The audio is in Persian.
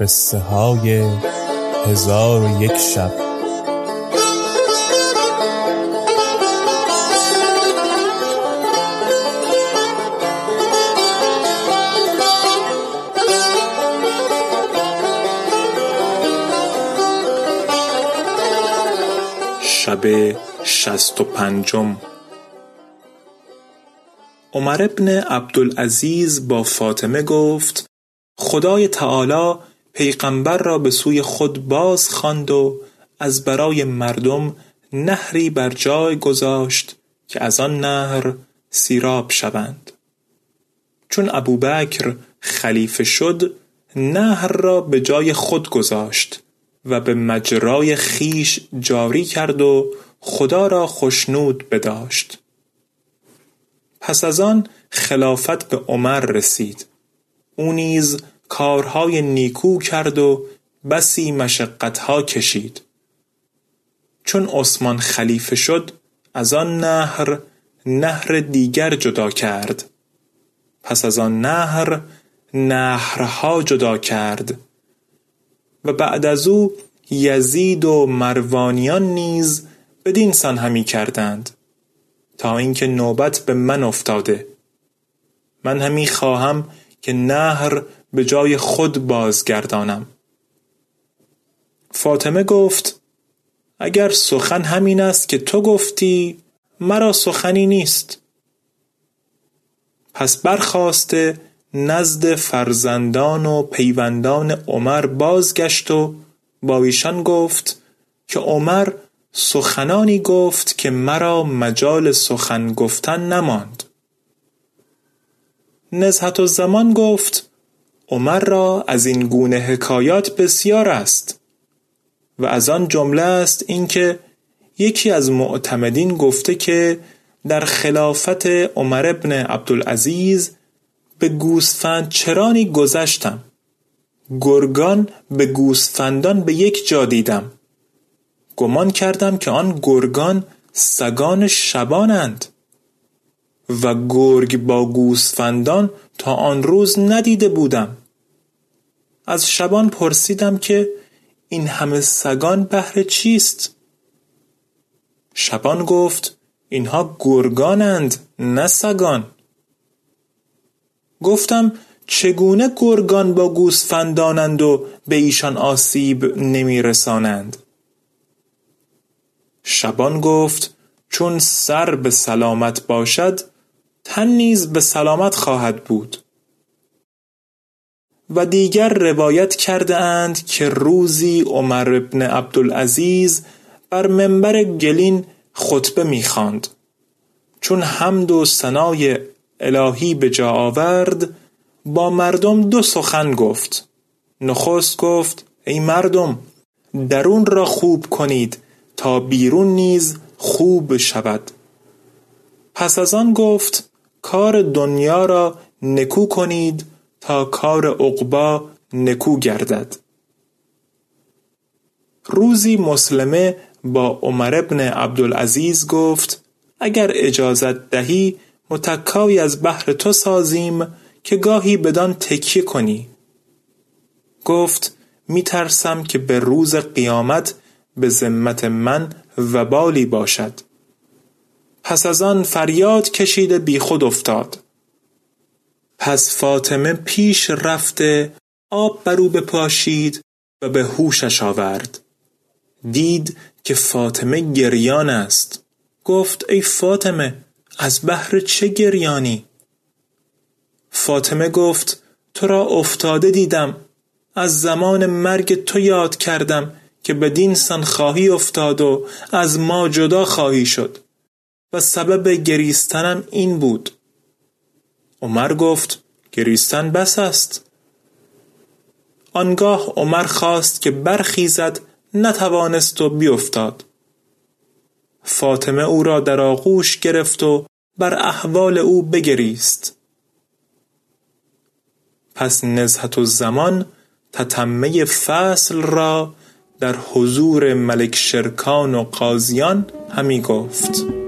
قصه های هزار و یک شب. شب شست و پنجم. عمر ابن عبدالعزیز با فاطمه گفت خدای تعالی پیغمبر را به سوی خود باز خواند و از برای مردم نهری بر جای گذاشت که از آن نهر سیراب شوند. چون ابوبکر خلیفه شد نهر را به جای خود گذاشت و به مجرای خیش جاری کرد و خدا را خشنود بداشت. پس از آن خلافت به عمر رسید. او نیز کارهای نیکو کرد و بسی مشقتها کشید. چون عثمان خلیفه شد از آن نهر نهر دیگر جدا کرد. پس از آن نهر نهرها جدا کرد. و بعد از او یزید و مروانیان نیز بدین سان همی کردند. تا اینکه نوبت به من افتاده. من همی خواهم که نهر به جای خود بازگردانم. فاطمه گفت اگر سخن همین است که تو گفتی مرا سخنی نیست. پس برخواسته نزد فرزندان و پیوندان عمر بازگشت و با ایشان گفت که عمر سخنانی گفت که مرا مجال سخن گفتن نماند. نزهت الزمان گفت عمر را از این گونه حکایات بسیار است و از آن جمله است اینکه یکی از معتمدین گفته که در خلافت عمر ابن عبدالعزیز به گوسفند چرانی گذشتم. گرگان به گوسفندان به یک جا دیدم. گمان کردم که آن گرگان سگان شبانند. و گرگ با گوسفندان تا آن روز ندیده بودم. از شبان پرسیدم که این همه سگان بهر چیست؟ شبان گفت اینها گرگانند نه سگان. گفتم چگونه گرگان با گوسفندانند و به ایشان آسیب نمی رسانند شبان گفت چون سر به سلامت باشد تن نیز به سلامت خواهد بود. و دیگر روایت کرده اند که روزی عمر ابن عبدالعزیز بر منبر گلین خطبه می‌خواند. چون حمد و ثنای الهی به جا آورد با مردم دو سخن گفت. نخست گفت ای مردم درون را خوب کنید تا بیرون نیز خوب شود. پس از آن گفت کار دنیا را نکو کنید تا کار عقبا نکو گردد. روزی مسلمه با عمر ابن عبدالعزیز گفت اگر اجازت دهی متکایی از بحر تو سازیم که گاهی بدان تکیه کنی. گفت می ترسم که به روز قیامت به ذمت من وبالی باشد. پس از آن فریاد کشیده بی خود افتاد. پس فاطمه پیش رفته آب بر او بپاشید و به هوشش آورد. دید که فاطمه گریان است. گفت ای فاطمه از بهر چه گریانی؟ فاطمه گفت تو را افتاده دیدم. از زمان مرگ تو یاد کردم که بدین سان خواهی افتاد و از ما جدا خواهی شد. و سبب گریستنم این بود. عمر گفت گریستن بس است. آنگاه عمر خواست که برخیزد نتوانست و بیفتاد. فاطمه او را در آغوش گرفت و بر احوال او بگریست. پس نزهت الزمان تتمه فصل را در حضور ملک شرکان و قاضیان همی گفت.